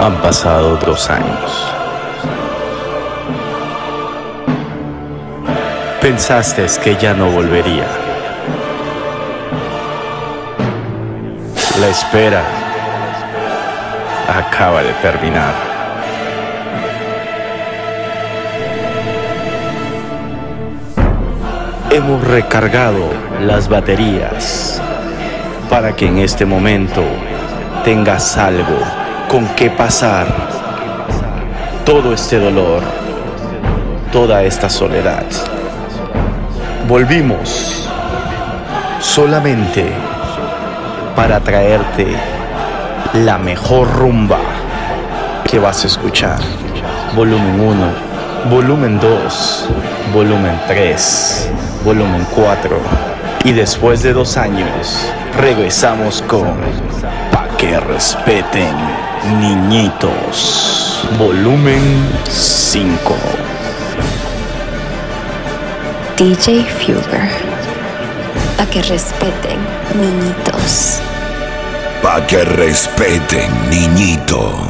Han pasado dos años. Pensaste que ya no volvería. La espera acaba de terminar. Hemos recargado las baterías para que en este momento tengas algo con qué pasar todo este dolor, toda esta soledad. Volvimos solamente para traerte la mejor rumba que vas a escuchar. Volumen 1, volumen 2, volumen 3, volumen 4. Y después de dos años, regresamos con Pa' que respeten, niñitos. Volumen 5. DJ Fugger. Pa' que respeten, niñitos. Pa' que respeten, niñitos.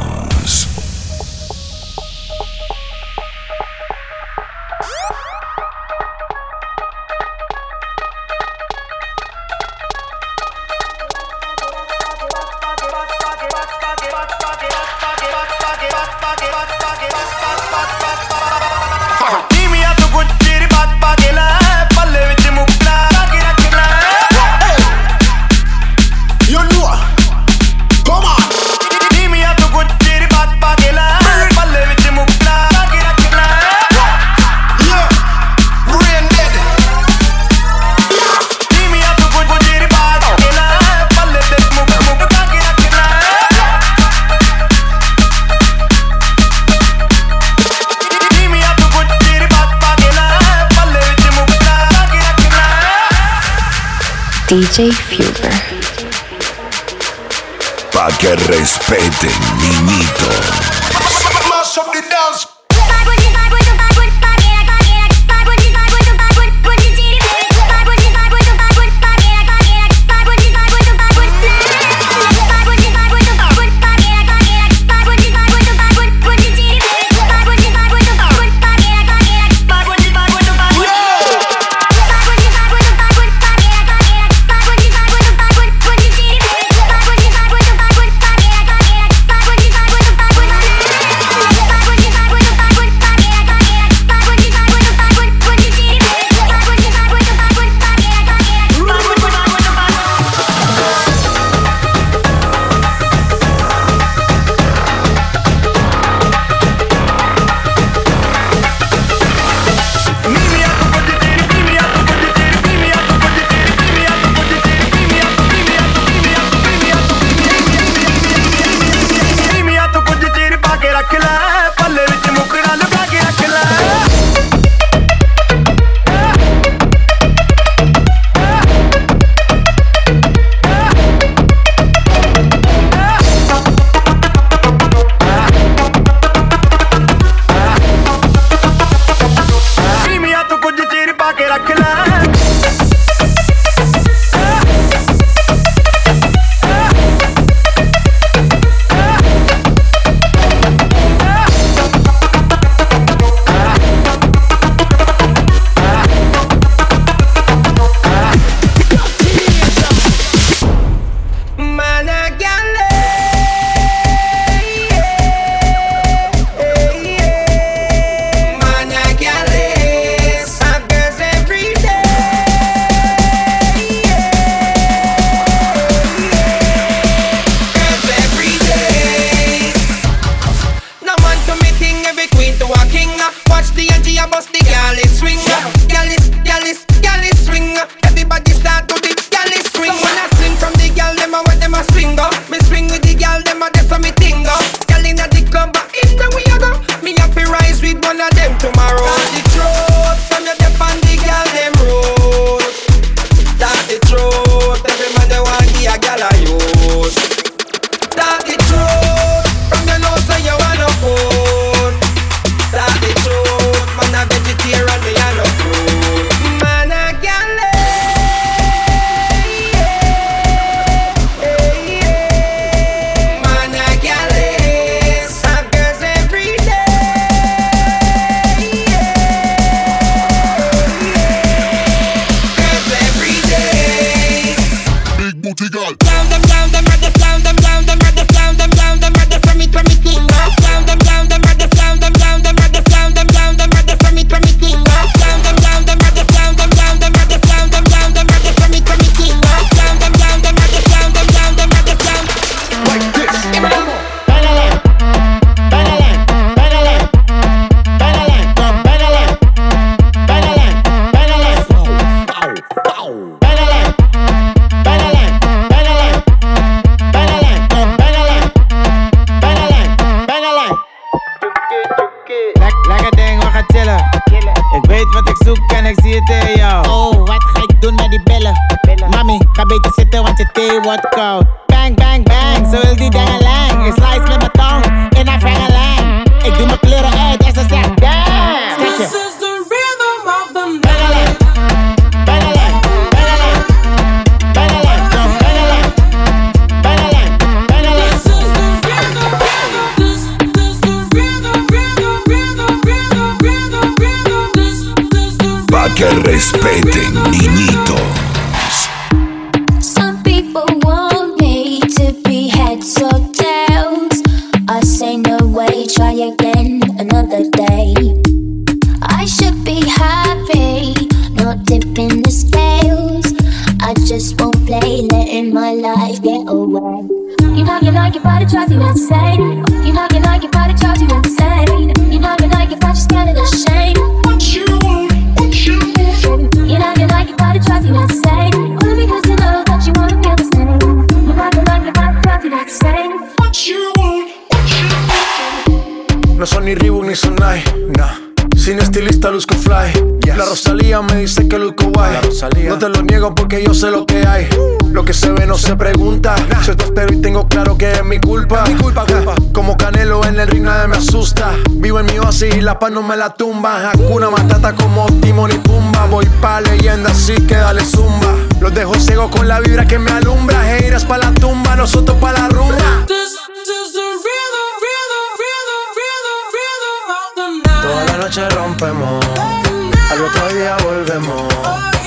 DJ Fugger. Pa' que respeten, niñitos. Ik weet wat ik zoek en ik zie het in jou. Oh, wat ga ik doen met die billen? billen. Mami, ga beter zitten, want je thee wordt koud. Bang, bang, bang, zo wil die dingen lang. Ik slice met mijn tong in haar verre Ik doe mijn kleuren uit en ze zegt, damn. Que respeten, niñitos. Porque yo sé lo que hay. Lo que se ve no se pregunta. Soy tostero y tengo claro que es mi culpa. Mi culpa, culpa. Como Canelo en el ring nadie me asusta. Vivo en mi oasis y la paz no me la tumba. Hakuna Matata como Timon y Pumba. Voy pa' leyenda así que dale zumba. Los dejo ciego con la vibra que me alumbra. Heiras pa' la tumba, nosotros pa' la rumba. This is the rhythm, rhythm, rhythm, rhythm, rhythm of the night. Toda la noche rompemos, al otro día volvemos.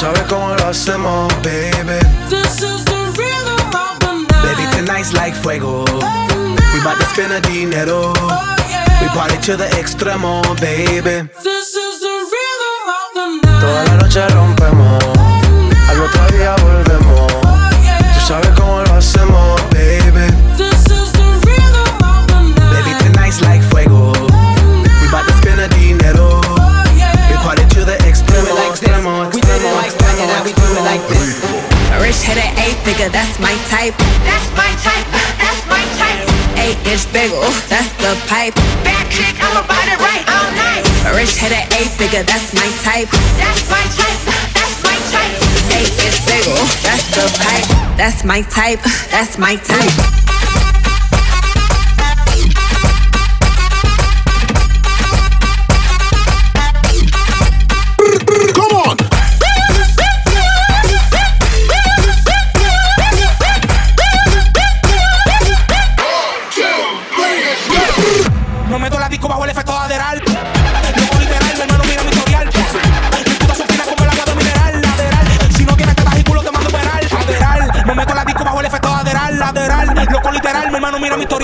Sabes cómo lo hacemos, baby. This is the rhythm of the night. Baby, tonight's like fuego. We bout to spend a dinero. Oh, we party to the extremo, baby. This is the rhythm of the night. Toda la noche rompemos, A rich head at eight figure, that's my type. That's my type, that's my type. Eight inch bagel, that's the pipe. Bad chick, I'm about it right all night. A rich head at eight figure, that's my type. That's my type, that's my type. Eight inch bagel, that's the pipe. That's my type, that's my type.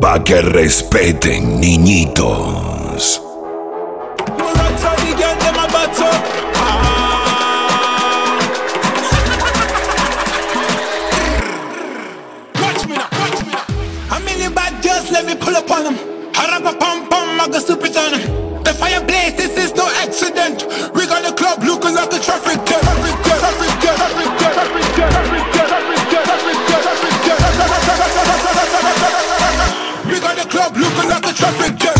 Pa' que respeten, niñitos. Watch club looking like a traffic jam.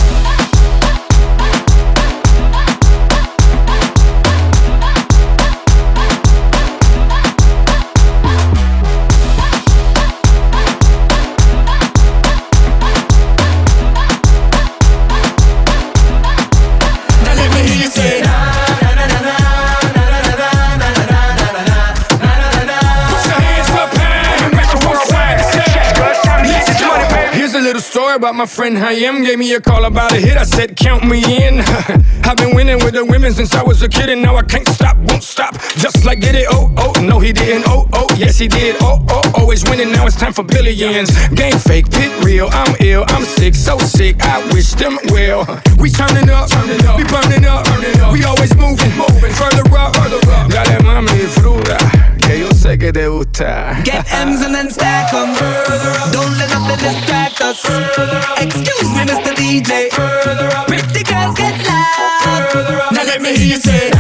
About my friend Hayem. Gave me a call about a hit. I said, Count me in. I've been winning with the women since I was a kid, and now I can't stop, won't stop. Just like get it. Oh, oh, no, he didn't. Oh, oh, yes, he did. Oh, oh, always winning. Now it's time for billions. Game fake, pit real. I'm ill, I'm sick, so sick. I wish them well. We turning up, turning up. We burning up, burning up. We always moving, moving. Further up, further up. Dale mami, fruta. Que yo sé que te gusta. Get M's and then stack stack 'em. Don't let nothing distract us. Excuse me, Mr. DJ. Pretty girls get loud. Now let me hear you say.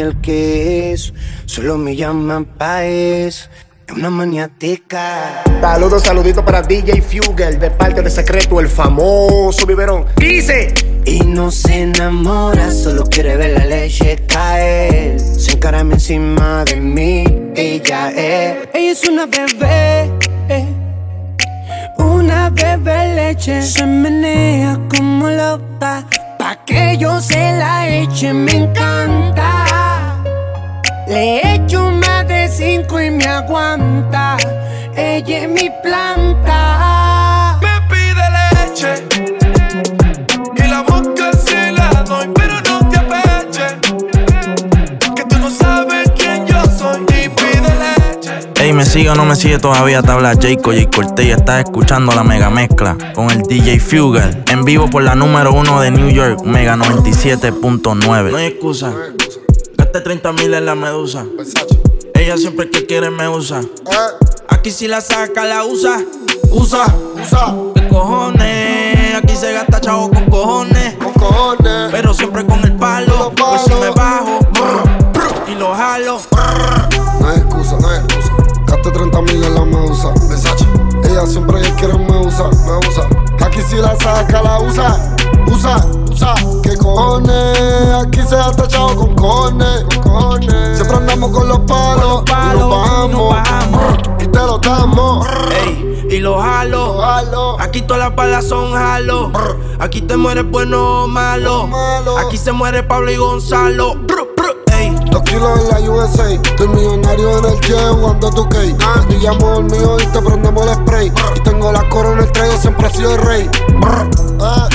El queso. Solo me llama pa' eso. Es una maniática. Saludos, saluditos para DJ Fugel, de parte de Secreto, el famoso biberón. Dice. Y no se enamora, solo quiere ver la leche caer. Se encarame encima de mí, ella es. Ella es una bebé, eh. una bebé leche. Se menea como loca, pa' que yo se la eche, me encanta. Le echo más de cinco y me aguanta. Ella es mi planta. Me pide leche y la boca se la doy, pero no te apeches. Que tú no sabes quién yo soy y pide leche. Ey, me sigue o no me sigue todavía, te habla Jayco J. Cortez y estás escuchando la mega mezcla con el DJ Fugel en vivo por la número uno de New York, Mega 97.9. No hay excusa, gaste 30 mil en la medusa. Ella siempre que quiere me usa. Aquí si la saca, la usa. Usa, usa. ¿Qué cojones? Aquí se gasta chavo con cojones. Con cojones. Pero siempre con el palo. Pues si me bajo brr, brr, y lo jalo. No hay excusa, no hay excusa. Gaste 30 mil en la medusa. Ella siempre que quiere me usa, me usa. Aquí si la saca, la usa. Usa, usa. ¿Qué cojones? Aquí se ha tachado con cojones. Y lo jalo. Aquí todas las balas son jalo. Aquí te mueres bueno o malo. Aquí se muere Pablo y Gonzalo. Brr, brr, ey. Dos kilos en la USA. Estoy millonario en el jet jugando tu K. Y llamo el mío y te prendemos el spray. Y tengo la corona, el traigo siempre he sido el rey.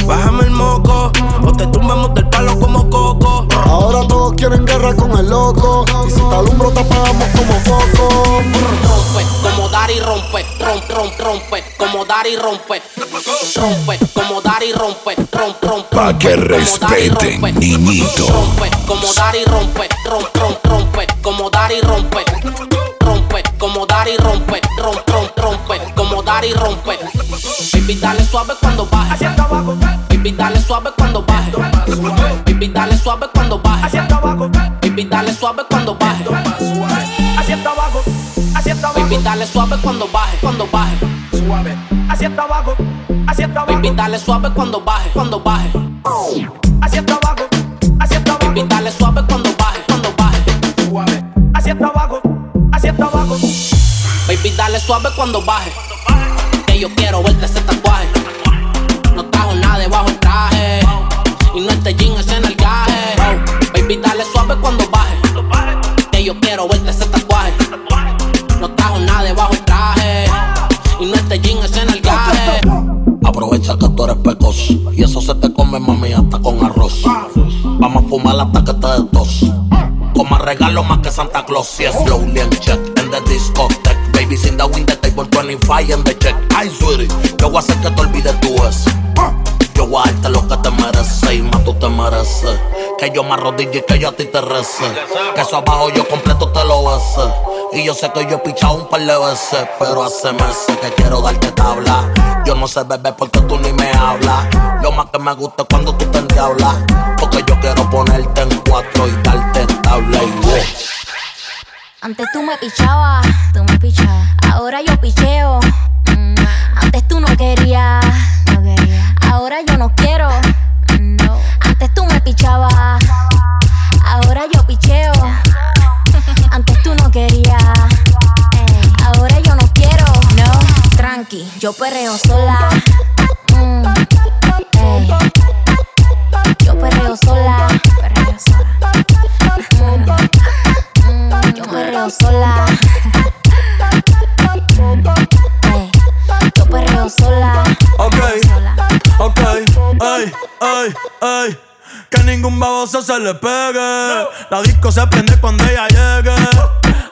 Bájame el moco. O te tumbamos del palo como coco. Ahora todos quieren guerra con el loco. Y si te alumbro, te apagamos como foco. rompe, como dar y rompe, rompe, rompe, rompe, como dar y rompe, rompe, como dar y rompe, rompe, rompe, Pa' que como dar y respeten, rompe, niñito. rompe, como dar y rompe, rompe, rompe, rompe, como dar y rompe, rompe, como dar y rompe, rompe, rompe, rompe, como dar y rompe. Baby, dale suave cuando baje. Baby, dale suave cuando baje. Baby, dale suave cuando baje. Baby, dale suave cuando baje. Haciendo abajo, haciendo abajo. Baby, dale suave cuando baje, cuando baje. Suave. Haciendo abajo, haciendo abajo. Baby, dale suave cuando baje, cuando baje. Haciendo abajo, haciendo abajo. Baby, dale suave cuando baje, cuando baje. Suave. Haciendo abajo, haciendo abajo. Baby, dale suave cuando baje. Que yo quiero verte ese tatuaje. No trajo nada debajo el traje. Y no este jean, ese nalgaje. Baby, dale suave cuando baje. Que yo quiero verte ese tatuaje. No trajo nada debajo el traje. Y no este jean, ese nalgaje. Aprovecha que tú eres pecoso y eso se te come, mami, hasta con arroz. Vamos a fumar hasta que te des tos. Como regalo más que Santa Claus. Yes, slowly and check in the discotheque. Baby, sin the win the table 25 in the check. Ay, sweetie, yo voy a hacer que te olvides tú eso. Yo voy a darte lo que te mereces y más tú te mereces. Que yo me arrodille y que yo a ti te rece. Que eso abajo yo completo te lo bese. Y yo sé que yo he pichado un par de veces, pero hace meses que quiero darte tabla. Yo no sé beber porque tú ni me hablas. Lo más que me gusta es cuando tú te endiablas. Porque yo quiero ponerte en cuatro y darte tabla y. Antes tú me pichabas, tú me pichabas. Ahora yo picheo. Mm, Antes tú no querías, no quería. Ahora yo no quiero. No. Antes tú me pichabas. Ahora yo picheo. Antes tú no querías. Ey, Ahora yo no quiero. No. Tranqui, yo perreo sola. Mm, ey. Yo perreo sola. Perreo sola. Mm, yo perreo sola. Ey, Yo perreo sola. Ok, ok, ay, ay, ay. Que ningún baboso se le pegue. La disco se prende cuando ella llegue.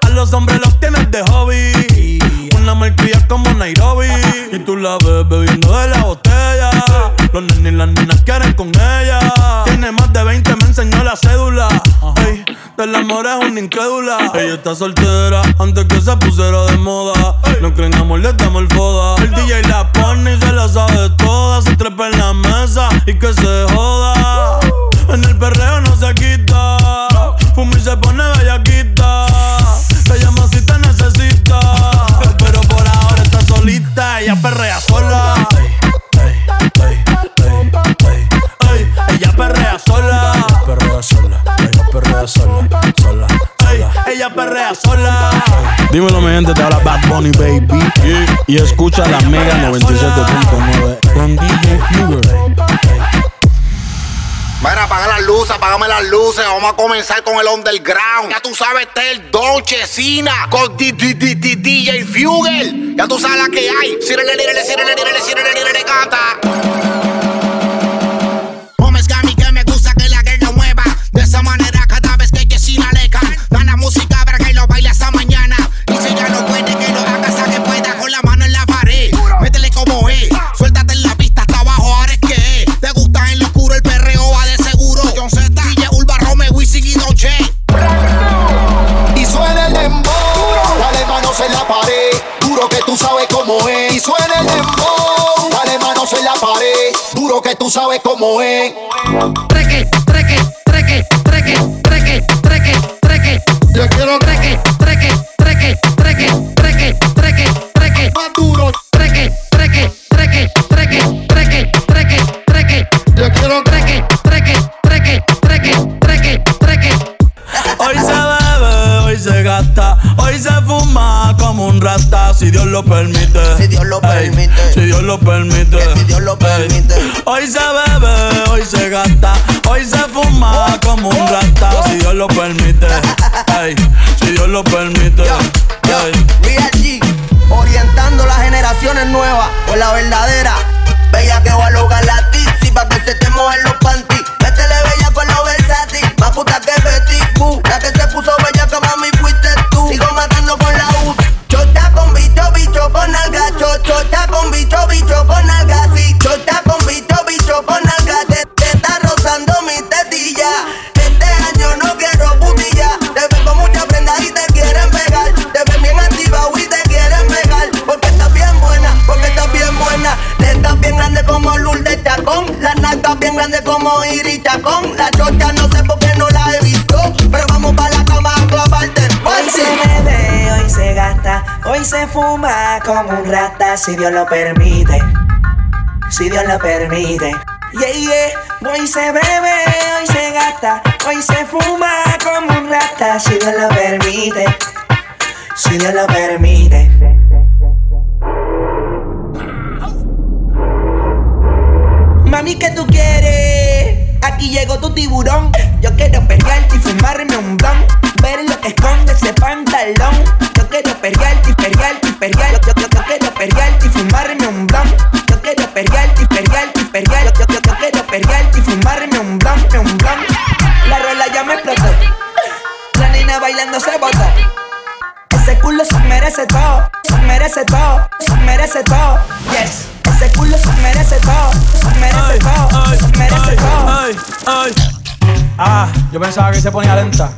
A los hombres los tienes de hobby. Una malcria como Nairobi. Y tú la ves bebiendo de la botella. Los nenes y las nenas quieren con ella. Tiene más de 20, me enseñó la cédula. Ey, del amor es una incrédula. Ella está soltera antes que se pusiera de moda. No creen amor, le damos el foda. El DJ la pone y se la sabe toda. Se trepa en la mesa y que se joda. En el perreo no se quita. Fuma y se pone bellaquita. Te llama si te necesita. Pero por ahora está solita. Ella perrea sola. Sola. Perrea sola. Ella perrea sola. Sola. Ey, ella perrea sola. Dímelo, mi gente, te habla Bad Bunny, baby. Y escucha la Mega 97.9 con DJ Fluger. Mira, apaga las luces, apagame las luces. Vamos a comenzar con el underground. Ya tú sabes, este es el Don Chesina con D- D- D- D- DJ Fugel. Ya tú sabes la que hay. Sírele, lírele, sírele, lírele, sírele, lírele, cómo es. Y suena el dembow, dale manos en la pared, duro que tú sabes cómo es. Treque, treque, treque, treque, treque, treque, treque. Yo quiero treque, treque, treque, treque, treque, treque, treque. Más duro. Treque, treque, treque, treque, treque, treque, treque. Yo quiero treque, treque, treque, treque, treque, treque. Hoy se bebe, hoy se gasta, hoy se fuma como un rata, si Dios lo permite. Si Dios lo permite. si Dios lo permite. si Dios lo permite. Hoy se bebe, hoy se gasta, hoy se fuma como un rata, si Dios lo permite. Ey, si Dios lo permite. Real G, orientando las generaciones nuevas con la verdadera. Bella que va a lograr la tipsy pa' que se te mojen los panties. Métele bella con lo versátil, más puta que Betty Boo. La que como un rata, si Dios lo permite. Si Dios lo permite. Yeah, yeah. Hoy se bebe, hoy se gasta, hoy se fuma como un rata, si Dios lo permite. Si Dios lo permite. Mami, ¿qué tú quieres? Aquí llegó tu tiburón. Yo quiero perrearte y fumarme un blon ver lo que esconde ese pantalón. Yo quiero perrearte y perrearte y perrear. Yo, yo, yo, quiero perrearte y fumarme un blon. Yo quiero perrearte y perrearte y perrear. Yo, yo, yo, quiero perrearte y fumarme un blon, un blon. La rola ya me explotó. La nena bailando se botó. Ese culo se merece todo, se merece todo, se merece todo. Yes. Ese culo se merece todo, se merece todo, ay, se ay, todo. Ah, yo pensaba que se ponía lenta.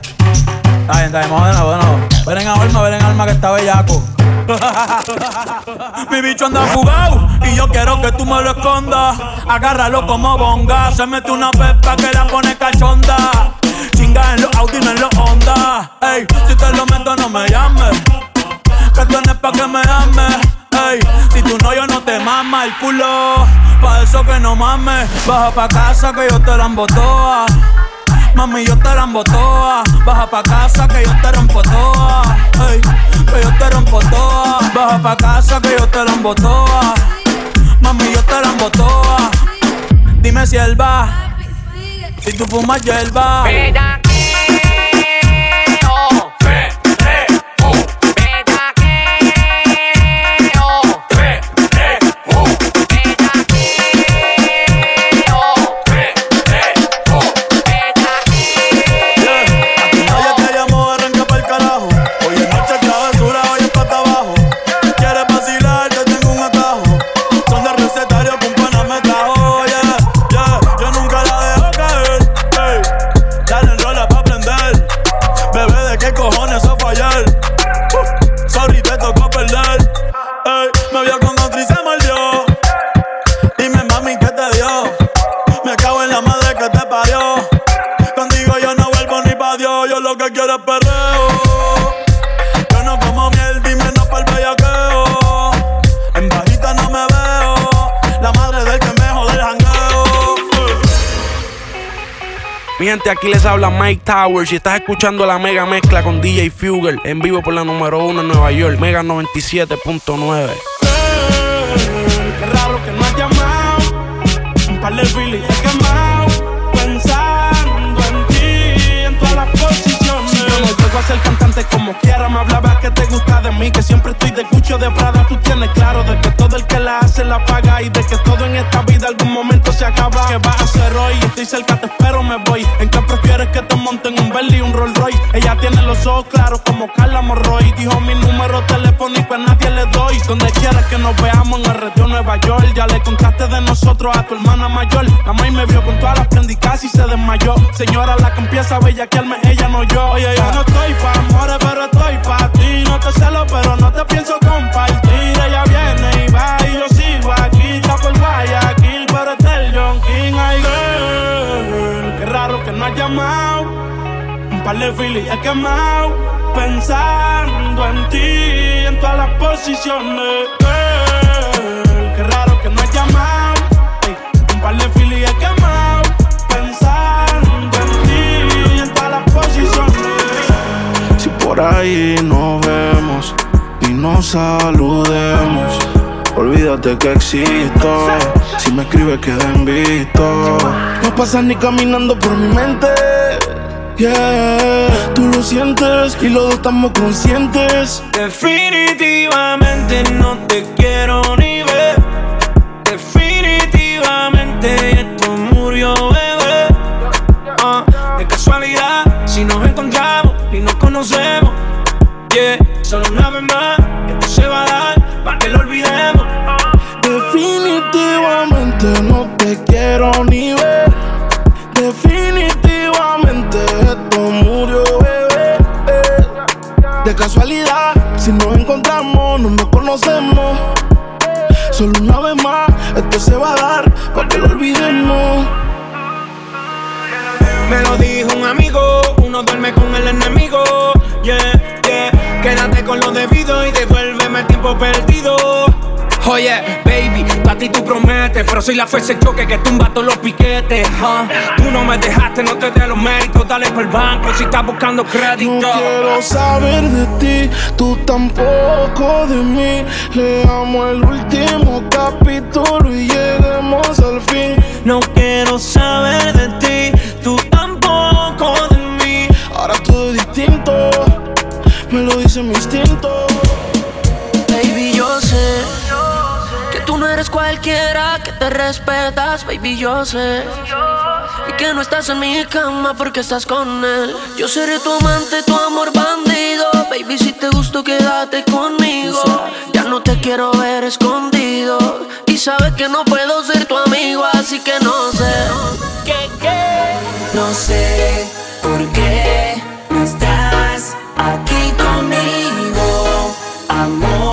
Está bien, está bien, de nuevo. Ven en alma, ven en alma que está bellaco. Mi bicho anda jugado y yo quiero que tú me lo escondas. Agárralo como bonga. Se mete una pepa que la pone cachonda. Chinga en los Audi, no en los Honda. Ey, si te lo meto, no me llames. Que tú no pa' que me ames. Ey, si tú no, yo no te mama el culo. Pa' eso que no mames. Baja pa' casa que yo te la embotoa. Mami, yo te la toa. Baja pa' casa que yo te rompo toa. Que yo te rompo toa. Baja pa' casa que yo te la toa. Mami, yo te la toa. Dime si él va. Si tú fumas hierba. Nadie gente, aquí les habla Mike Towers y estás escuchando la mega mezcla con DJ Fugel en vivo por la número 1 en Nueva York, Mega 97.9. Qué raro que no has llamado. Un par de filis he quemado. Pensando en ti, en todas las posiciones. Yo no llego a ser cantante como quiera. Me hablaba que te gusta de mí, que siempre estoy de cucho de Prada. Tú tienes claro de que todo el que la hace la paga y de que todo en esta vida algún momento se acaba. ¿Qué vas a hoy? Estoy cerca, te espero, me voy. ¿En qué prefieres que te monten un Bentley y un Rolls Royce? Ella tiene los ojos claros como Carla Morroy. Dijo mi número telefónico a nadie le doy. Donde quieras que nos veamos en el retiro Nueva York. Ya le contaste de nosotros a tu hermana mayor. La maíz me vio con todas las prendicas y se desmayó. Señora, la que empieza a bellaquearme, ella no yo. Oye, yo no estoy pa' amores, pero estoy pa' ti. No te celo, pero no te pienso Filis he quemado. Pensando en ti, en todas las posiciones. Qué raro que no has llamado. Un par de he quemado. Pensando en ti, en todas las posiciones. Si por ahí nos vemos y nos saludemos, olvídate que existo. Si me escribes, queda en visto. No pasas ni caminando por mi mente. Yeah, tú lo sientes y los dos estamos conscientes. Definitivamente no te quiero ni ver. Definitivamente esto murió, bebé. Ah, de casualidad, si nos encontramos y nos conocemos. Yeah, solo una vez más, con lo debido y devuélveme el tiempo perdido. Oye, baby, a ti tú prometes, pero soy la fuerza choque que tumba todos los piquetes. huh. Tú no me dejaste, no te dé los méritos, dale por el banco si estás buscando crédito. No quiero saber de ti, tú tampoco de mí. Leamos el último capítulo y lleguemos al fin. No quiero saber de ti, tú tampoco me lo dice mi instinto. Baby, yo sé que tú no eres cualquiera, que te respetas, baby, yo sé. Y que no estás en mi cama porque estás con él. Yo seré tu amante, tu amor bandido. Baby, si te gusto, quédate conmigo. Ya no te quiero ver escondido. Y sabes que no puedo ser tu amigo, así que no sé. No sé aquí conmigo, amor.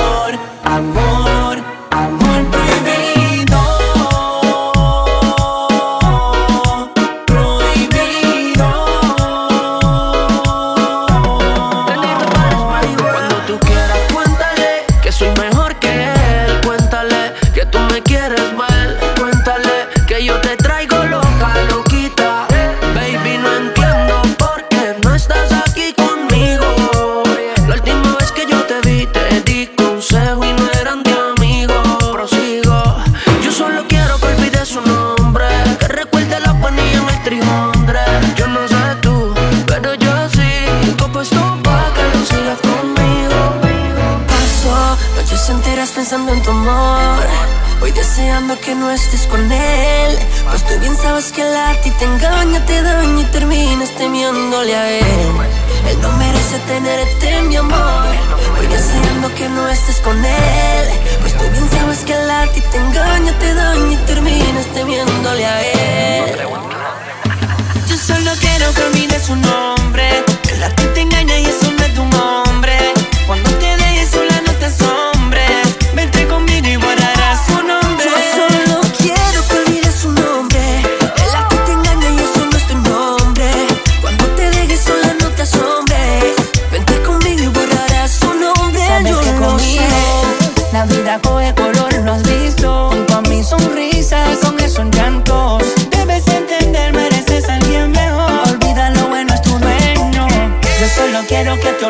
Deseando que no estés con él. Pues tú bien sabes que el a ti te engaña, te daña y terminas temiéndole a él. Él no merece tenerte, mi amor. Voy deseando que no estés con él. Pues tú bien sabes que el a ti te engaña, te daña y terminas temiéndole a él. Yo solo quiero que olvides su nombre. El a ti te engaña y eso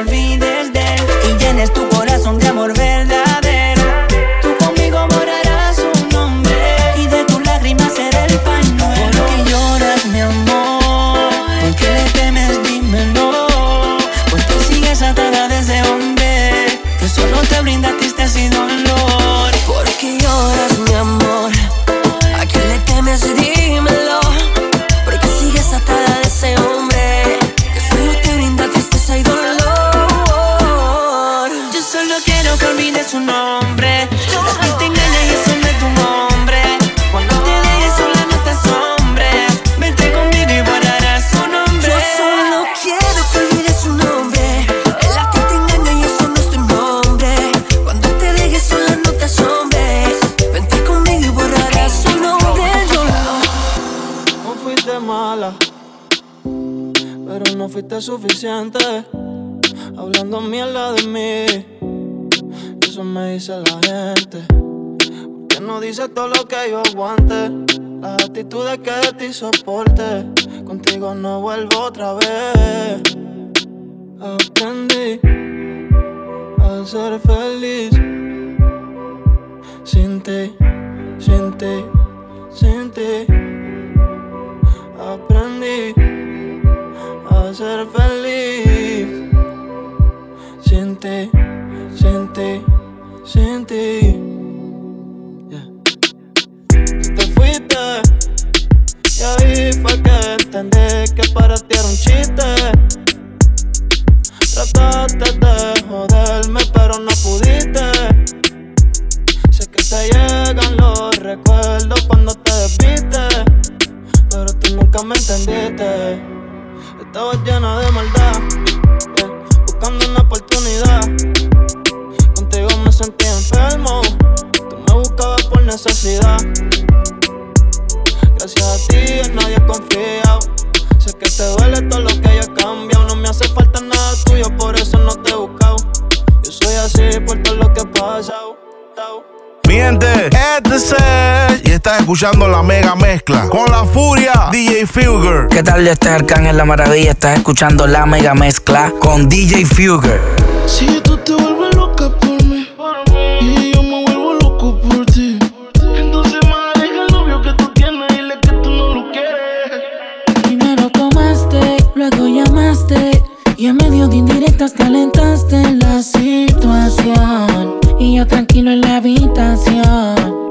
quiero Todo lo que yo aguante. Las actitudes que de ti soporte. Contigo no vuelvo otra vez. Y ahí fue que entendí que para ti era un chiste. Trataste de joderme, pero no pudiste. Sé que te llegan los recuerdos cuando te desviste, pero tú nunca me entendiste. Estabas llena de maldad, yeah, buscando una oportunidad. Contigo me sentí enfermo, tú me buscabas por necesidad. Nadie he confiado. Sé que te duele todo lo que yo he cambiado. No me hace falta nada tuyo, por eso no te he buscado. Yo soy así por todo lo que he pasado. Mi gente, este es el- y estás escuchando la mega mezcla con la furia DJ Fugger. ¿Qué tal? Yo este es Arcángel La Maravilla. Estás escuchando la mega mezcla con DJ Fugger. Si tú te vuelves loca de indirectas calentaste la situación. Y yo tranquilo en la habitación.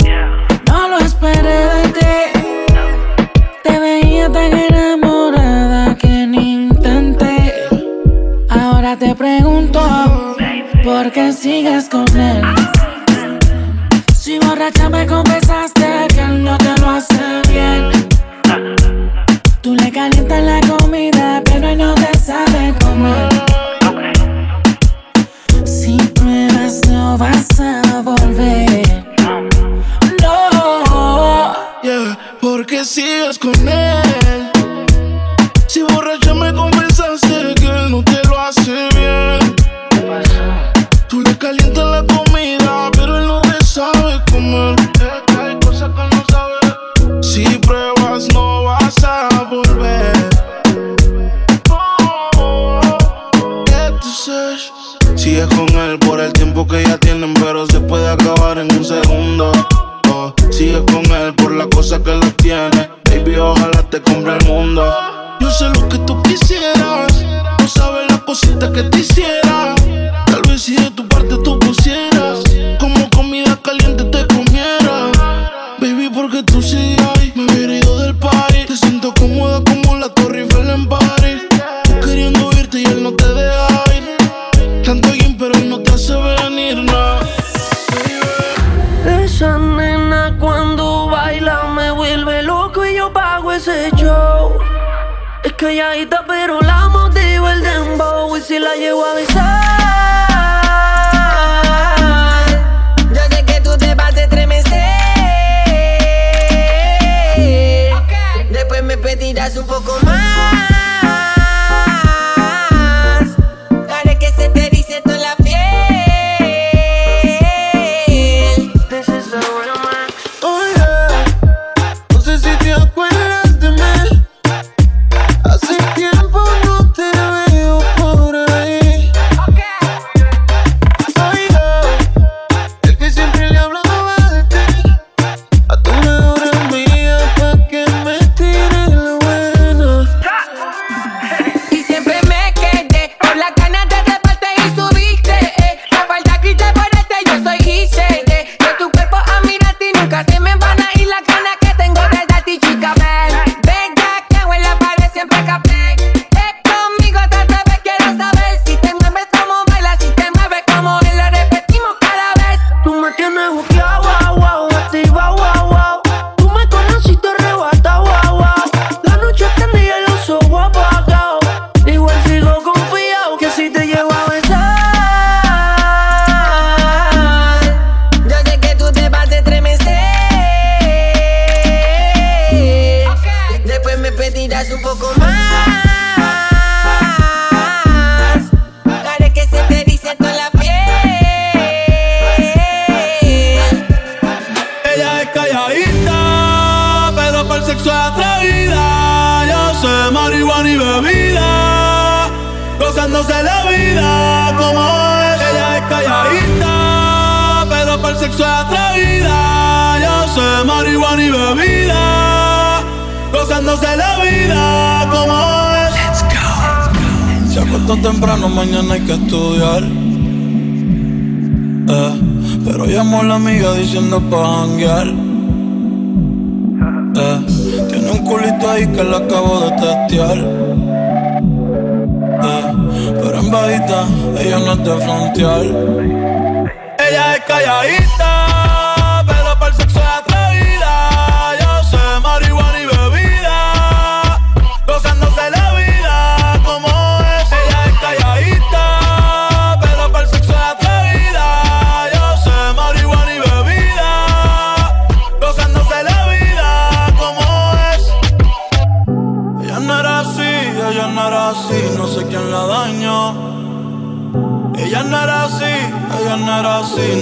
No lo esperé de ti. Te veía tan enamorada que ni intenté. Ahora te pregunto, ¿por qué sigues con él? Si borracha me confesaste que él no te lo hace bien. Tú le calientas la vas a volver. No. Yeah, porque sigues con él. Me tienes buqueado, temprano, mañana hay que estudiar. Eh, pero llamó a la amiga diciendo pa' janguear. Eh, tiene un culito ahí que la acabo de testear. Eh, pero en bajita, ella no es de frontear. Ella es calladita,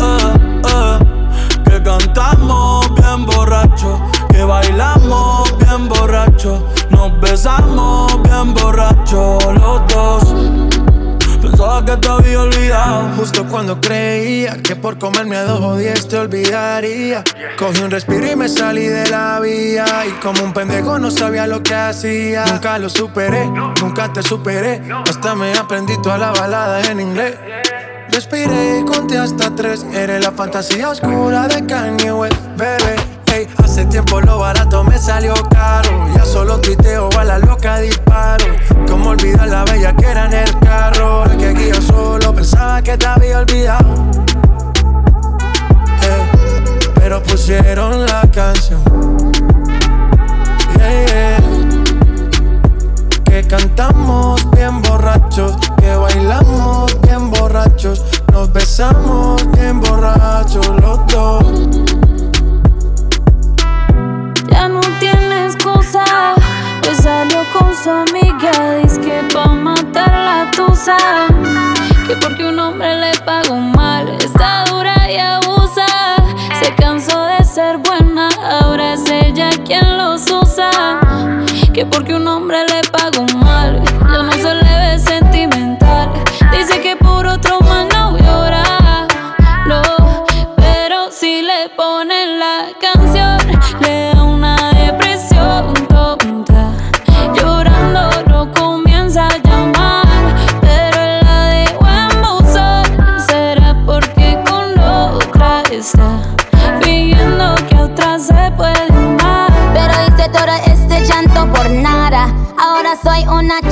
Eh, eh, que cantamos bien borrachos, que bailamos bien borrachos, nos besamos bien borrachos los dos. Pensaba que te había olvidado. Justo cuando creía que por comerme a dos o diez te olvidaría. Cogí un respiro y me salí de la vía. Y como un pendejo no sabía lo que hacía. Nunca lo superé, nunca te superé. Hasta me aprendí toda la balada en inglés. Respiré y conté hasta tres. Eres la fantasía oscura de Kanye West, bebé. Ey, hace tiempo lo barato me salió caro. Ya solo tuiteo a la loca disparo. Como olvidar la bella que era en el carro. La que guía solo pensaba que te había olvidado. Pero pusieron la canción. Yeah, yeah. Que cantamos bien borrachos, que bailamos bien borrachos, nos besamos bien borrachos los dos. Ya no tiene excusa, pues salió con su amiga. Dice que pa' matar la tusa, que porque un hombre le pagó mal, está dura y abusa. Se cansó de ser buena, ahora es ella quien los usa. Que porque un hombre le pagó mal, ya no se le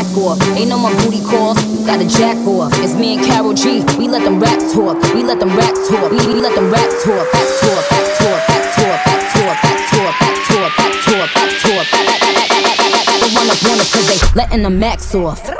slack off. Ain't no more booty calls, you gotta jack off. It's me and Carol G, we let them racks talk. We let them racks talk. We, we let them racks talk. Racks talk, racks talk, racks talk, racks talk, racks talk, racks talk, racks talk, racks talk. They run up on us cause they letting the max off.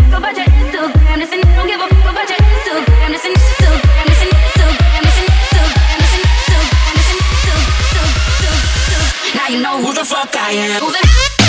who the fuck I am.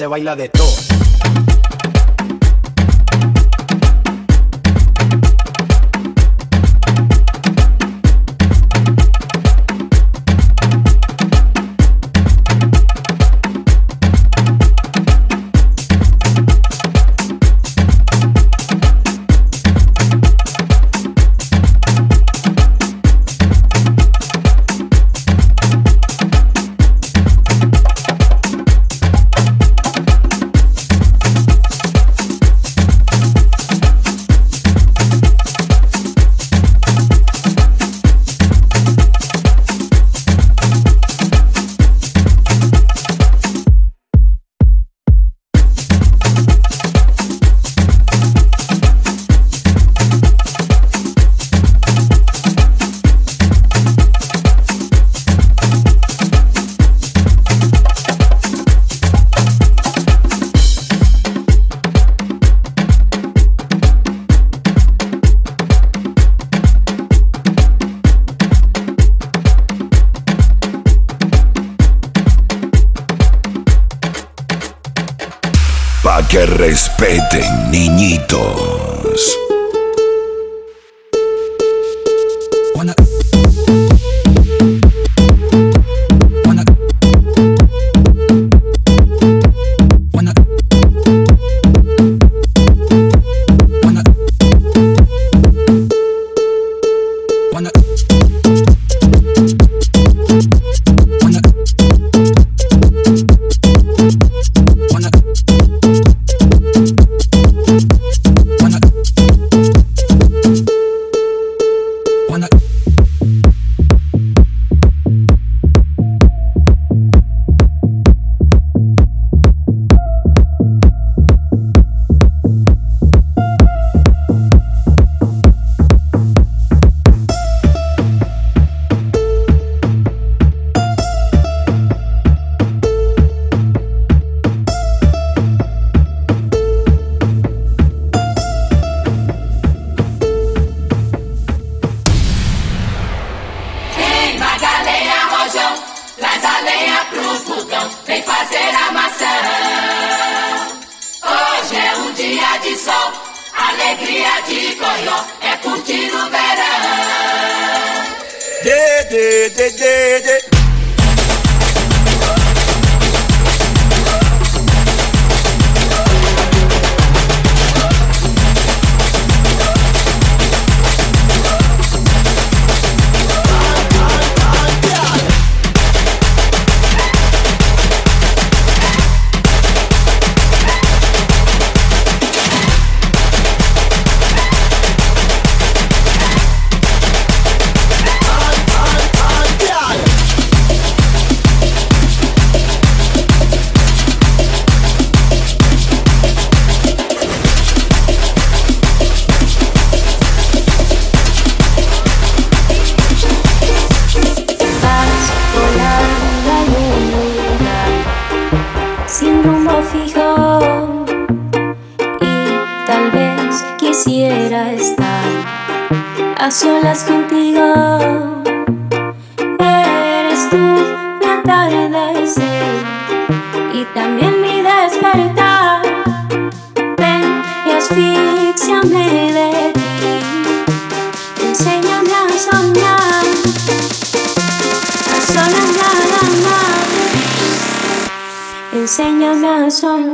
Se baila de todo.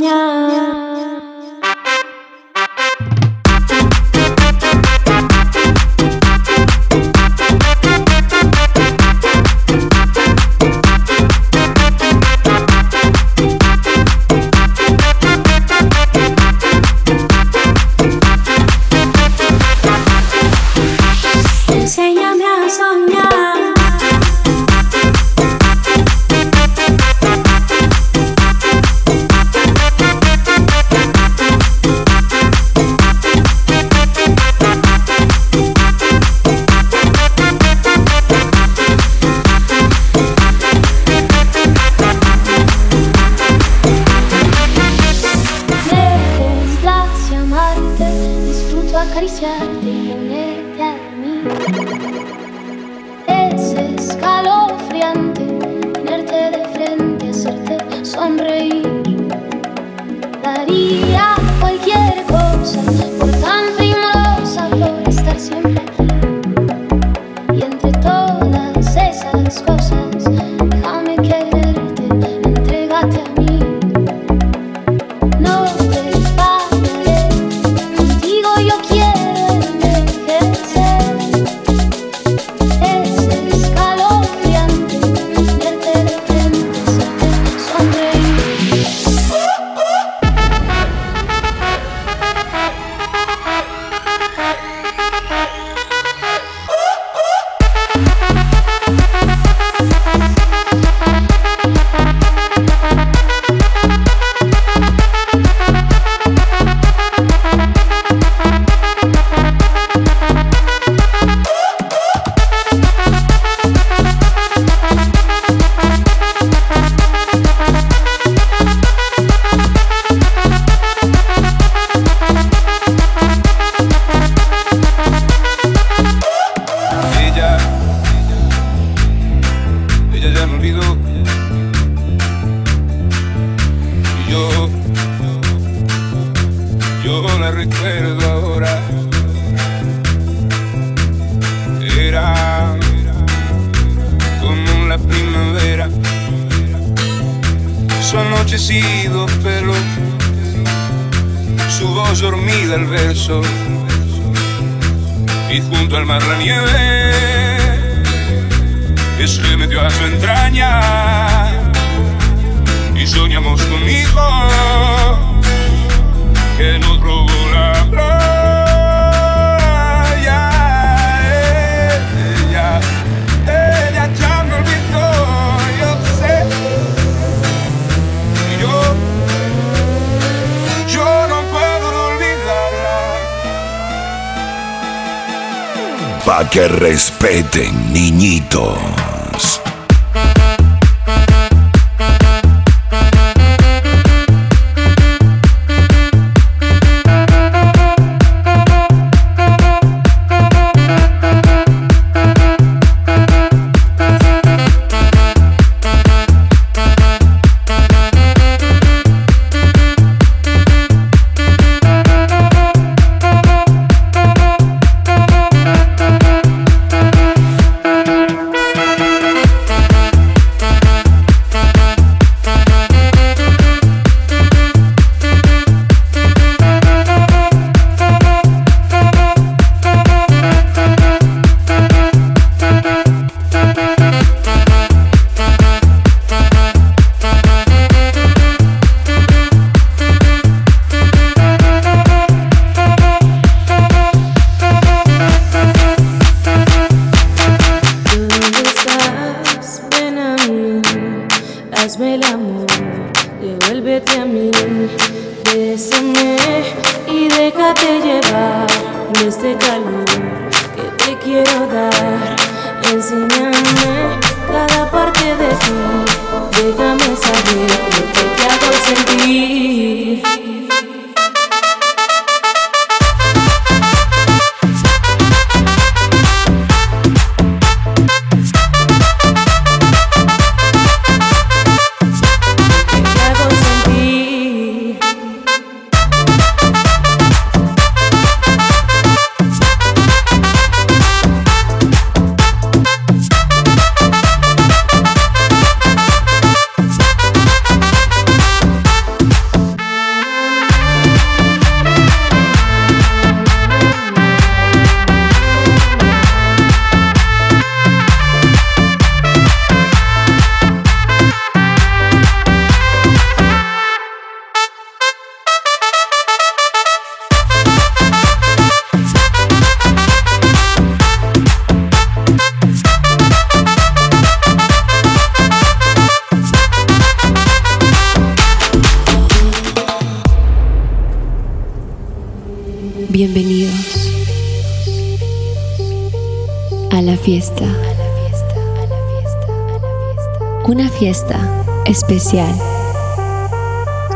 Yeah.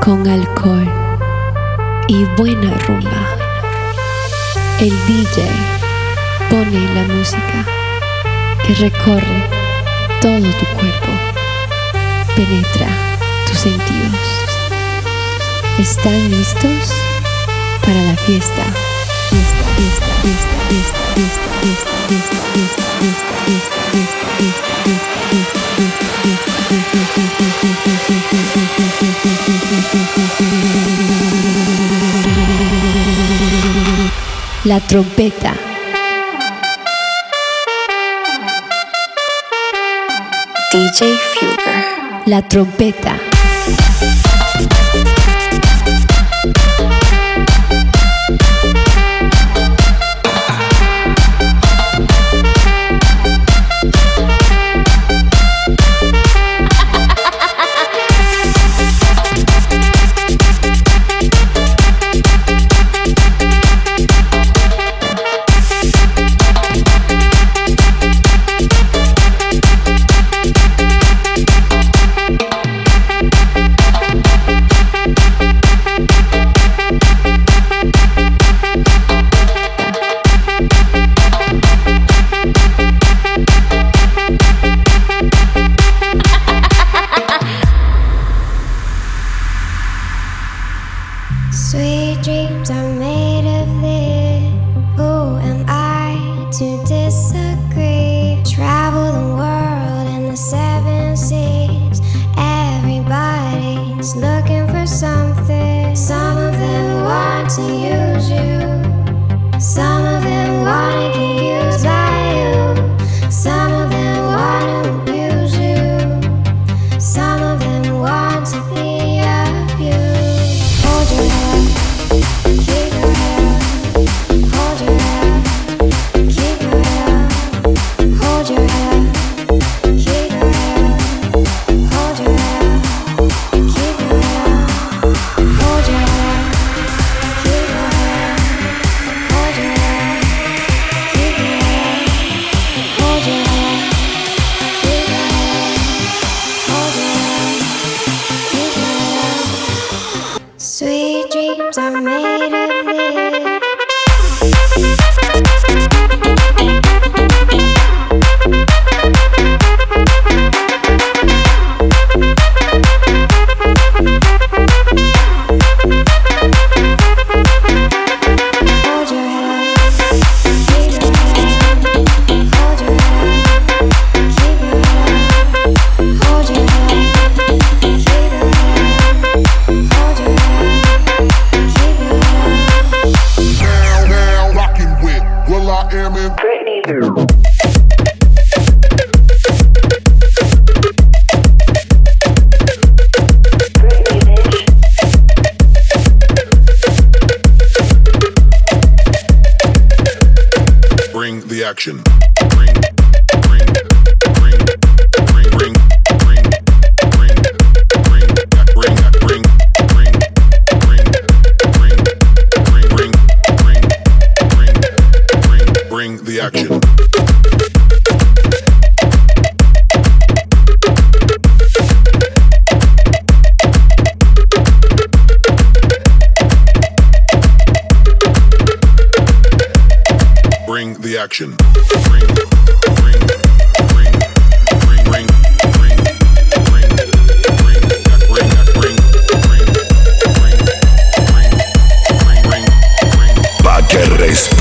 Con alcohol y buena rumba. El DJ pone la música que recorre todo tu cuerpo, penetra tus sentidos. ¿Están listos para la fiesta? Fiesta, la trompeta. DJ Fugger. La trompeta.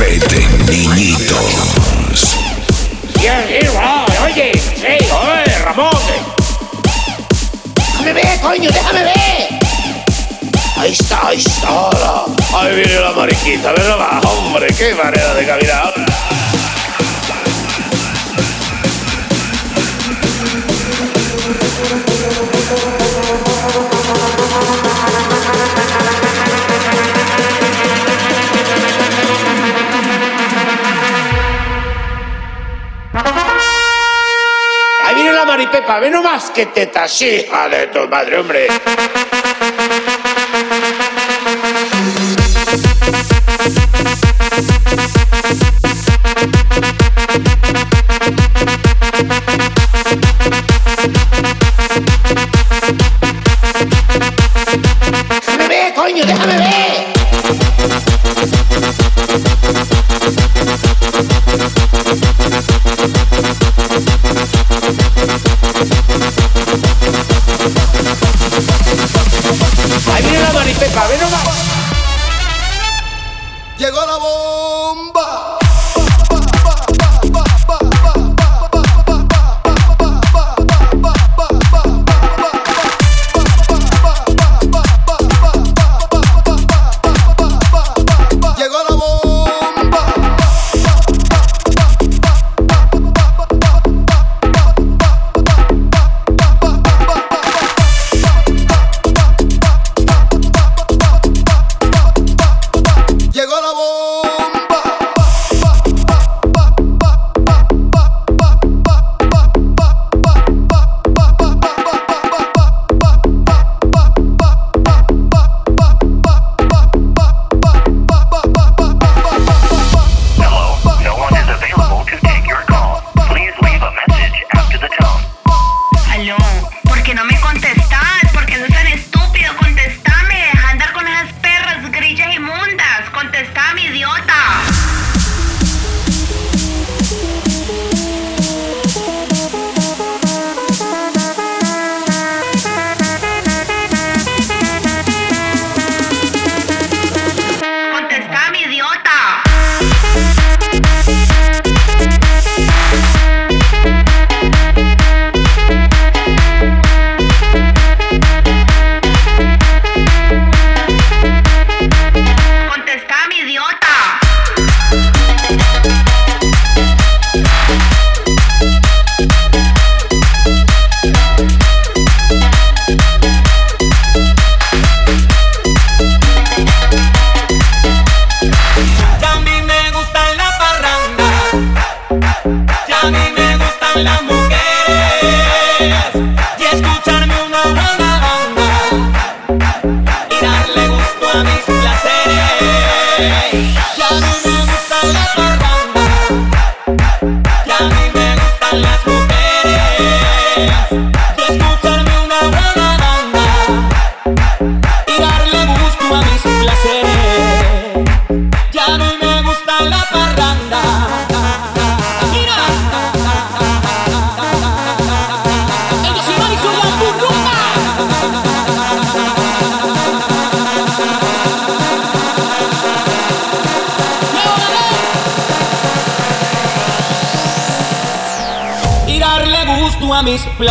Juguete Niñitos. Oye, sí, oye, Ramón. Déjame ver, coño, déjame ver. Ahí está, ahí está. Ahí viene la mariquita, ve nomás, hombre, qué manera de caminar. ve nomás que te hija de tu madre, hombre.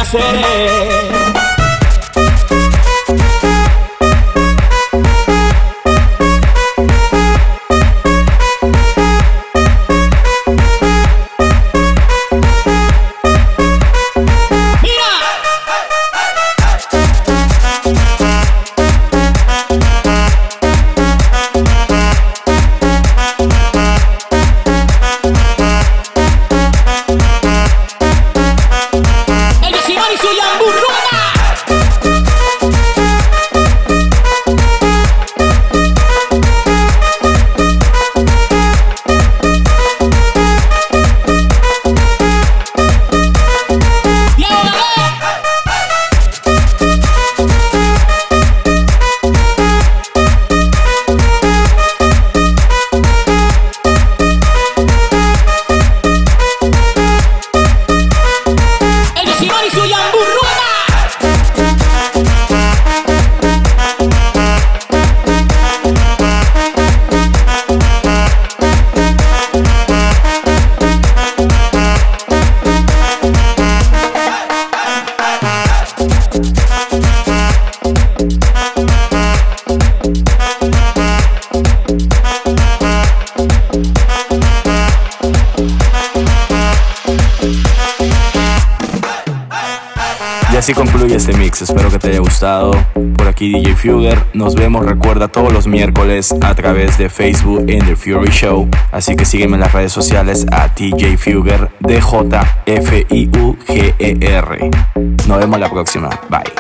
A recuerda todos los miércoles a través de Facebook en The Fury Show. Así que sígueme en las redes sociales a DJ Fugger, D-J-F-I-U-G-E-R. Nos vemos la próxima, bye.